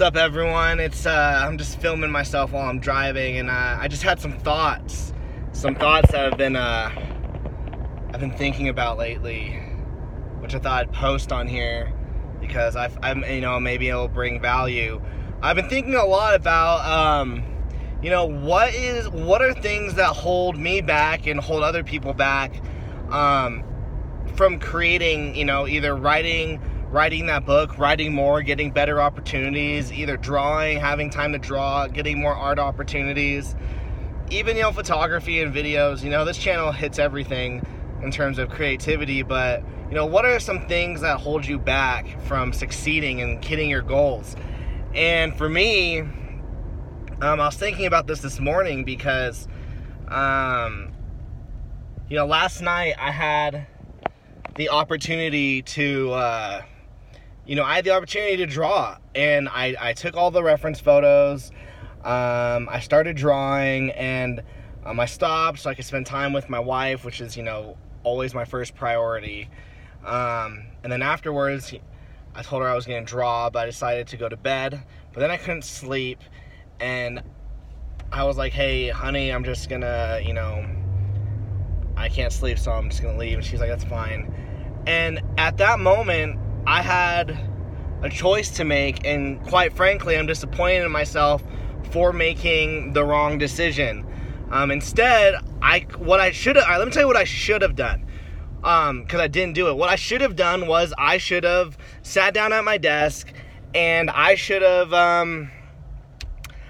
What's up, everyone? It's uh, I'm just filming myself while I'm driving, and uh, I just had some thoughts, some thoughts that I've been uh, I've been thinking about lately, which I thought I'd post on here because I've, I'm you know maybe it'll bring value. I've been thinking a lot about um, you know what is what are things that hold me back and hold other people back um, from creating you know either writing writing that book, writing more, getting better opportunities, either drawing, having time to draw, getting more art opportunities, even, you know, photography and videos. You know, this channel hits everything in terms of creativity, but, you know, what are some things that hold you back from succeeding and hitting your goals? And for me, um, I was thinking about this this morning because, um, you know, last night I had the opportunity to, uh, you know, I had the opportunity to draw, and I, I took all the reference photos. Um, I started drawing, and um, I stopped so I could spend time with my wife, which is, you know, always my first priority. Um, and then afterwards, I told her I was going to draw, but I decided to go to bed. But then I couldn't sleep, and I was like, hey, honey, I'm just going to, you know, I can't sleep, so I'm just going to leave. And she's like, that's fine. And at that moment, I had a choice to make, and quite frankly, I'm disappointed in myself for making the wrong decision. Um, instead, I what I should have. Let me tell you what I should have done. Um, because I didn't do it. What I should have done was I should have sat down at my desk, and I should have um.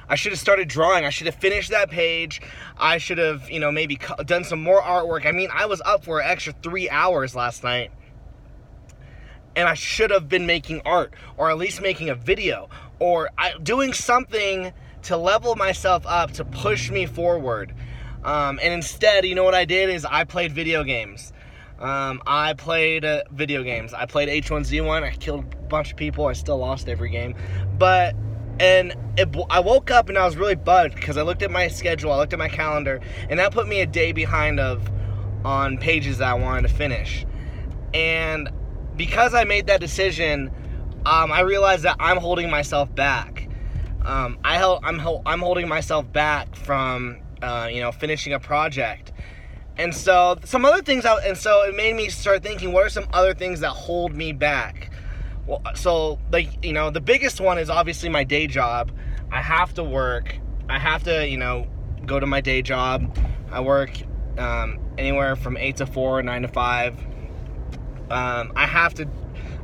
I should have started drawing. I should have finished that page. I should have, you know, maybe done some more artwork. I mean, I was up for an extra three hours last night and I should have been making art or at least making a video or I, doing something to level myself up to push me forward. Um, and instead, you know what I did is I played video games. Um, I played uh, video games. I played H1Z1. I killed a bunch of people. I still lost every game. But, and it, I woke up and I was really bugged because I looked at my schedule, I looked at my calendar, and that put me a day behind of on pages that I wanted to finish. And because I made that decision, um, I realized that I'm holding myself back. Um, I held, I'm, I'm holding myself back from, uh, you know, finishing a project. And so some other things out, and so it made me start thinking, what are some other things that hold me back? Well, so like, you know, the biggest one is obviously my day job. I have to work. I have to, you know, go to my day job. I work um, anywhere from eight to four, nine to five um, I have to,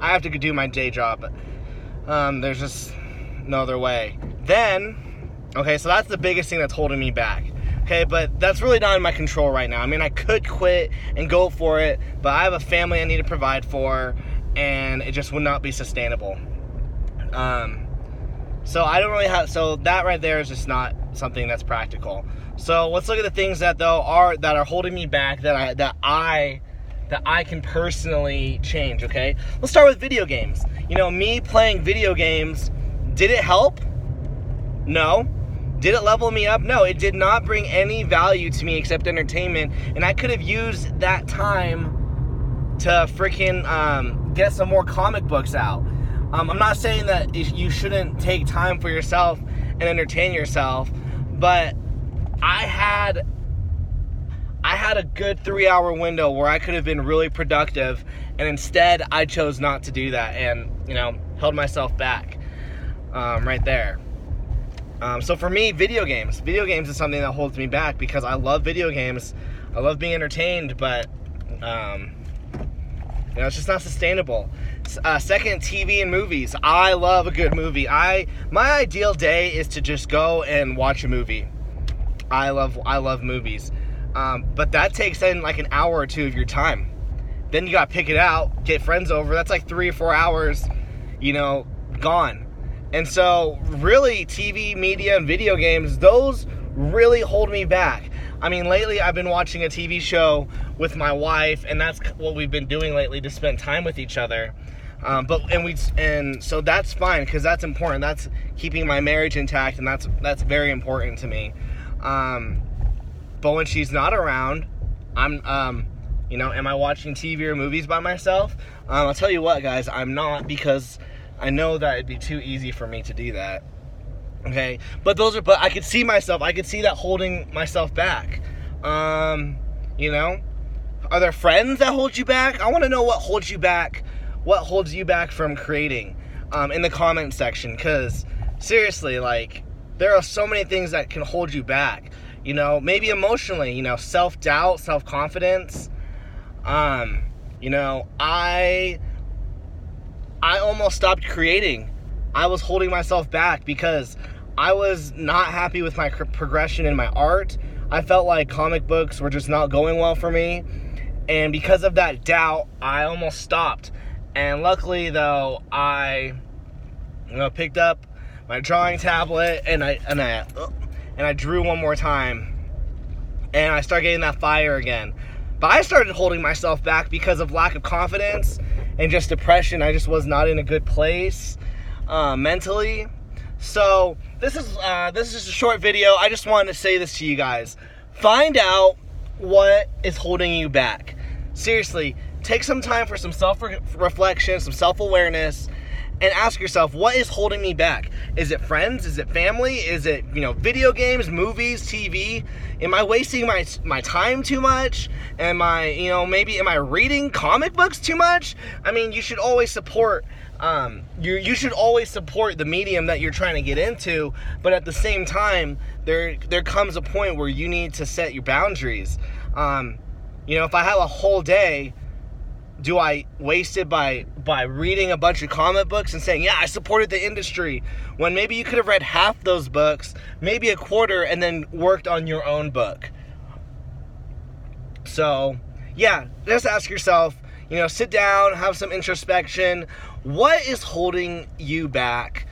I have to do my day job. Um, there's just no other way. Then, okay, so that's the biggest thing that's holding me back. Okay, but that's really not in my control right now. I mean, I could quit and go for it, but I have a family I need to provide for, and it just would not be sustainable. Um, so I don't really have. So that right there is just not something that's practical. So let's look at the things that though are that are holding me back that I that I that I can personally change, okay? Let's start with video games. You know, me playing video games, did it help? No. Did it level me up? No, it did not bring any value to me except entertainment. And I could have used that time to freaking um, get some more comic books out. Um, I'm not saying that you shouldn't take time for yourself and entertain yourself, but I had had a good three hour window where I could have been really productive, and instead I chose not to do that and, you know, held myself back um, right there. Um, so for me, video games. Video games is something that holds me back because I love video games. I love being entertained, but, um, you know, it's just not sustainable. Uh, second, TV and movies. I love a good movie. I my ideal day is to just go and watch a movie. I love I love movies. Um, but that takes in like an hour or two of your time. Then you got to pick it out, get friends over. That's like three or four hours, you know, gone. And so, really, TV, media, and video games, those really hold me back. I mean, lately I've been watching a TV show with my wife, and that's what we've been doing lately to spend time with each other. Um, but and we and so that's fine because that's important. That's keeping my marriage intact, and that's that's very important to me. Um, but when she's not around, I'm, um, you know, am I watching TV or movies by myself? Um, I'll tell you what, guys, I'm not because I know that it'd be too easy for me to do that. Okay, but those are but I could see myself. I could see that holding myself back. Um, you know, are there friends that hold you back? I want to know what holds you back. What holds you back from creating? Um, in the comment section, because seriously, like there are so many things that can hold you back. You know, maybe emotionally. You know, self doubt, self confidence. Um, you know, I I almost stopped creating. I was holding myself back because I was not happy with my progression in my art. I felt like comic books were just not going well for me. And because of that doubt, I almost stopped. And luckily though, I you know picked up my drawing tablet and I and I and I drew one more time. And I started getting that fire again. But I started holding myself back because of lack of confidence and just depression. I just was not in a good place uh, mentally. So this is uh, this is a short video. I just wanted to say this to you guys. Find out what is holding you back. Seriously, take some time for some self reflection, some self awareness, and ask yourself what is holding me back? Is it friends? Is it family? Is it you know video games movies tv am i wasting my my time too much? Am i you know maybe am i reading comic books too much? I mean you should always support um, you you should always support the medium that you're trying to get into but at the same time there there comes a point where you need to set your boundaries. Um, you know if i have a whole day do I waste it by by reading a bunch of comic books and saying, "Yeah, I supported the industry," when maybe you could have read half those books, maybe a quarter, and then worked on your own book. So, yeah, just ask yourself, you know, sit down, have some introspection. What is holding you back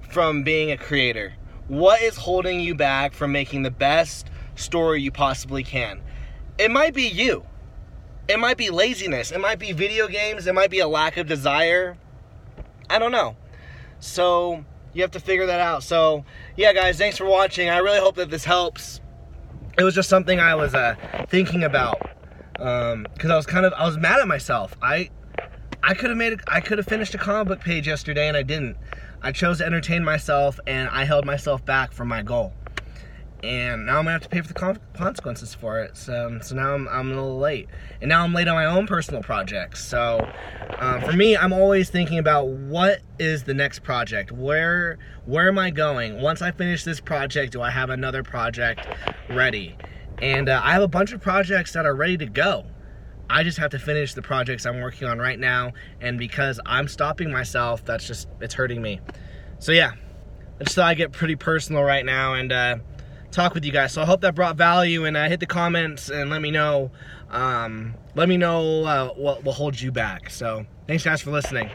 from being a creator? What is holding you back from making the best story you possibly can? It might be you it might be laziness. It might be video games. It might be a lack of desire. I don't know. So you have to figure that out. So yeah, guys, thanks for watching. I really hope that this helps. It was just something I was uh, thinking about because um, I was kind of I was mad at myself. I I could have made a, I could have finished a comic book page yesterday and I didn't. I chose to entertain myself and I held myself back from my goal and now I'm gonna have to pay for the consequences for it. So, so now I'm, I'm a little late, and now I'm late on my own personal projects. So, uh, for me, I'm always thinking about what is the next project. Where where am I going? Once I finish this project, do I have another project ready? And uh, I have a bunch of projects that are ready to go. I just have to finish the projects I'm working on right now, and because I'm stopping myself, that's just it's hurting me. So yeah, I just thought I get pretty personal right now, and. Uh, talk with you guys. So I hope that brought value and uh, hit the comments and let me know. Um, let me know uh, what will hold you back. So thanks guys for listening.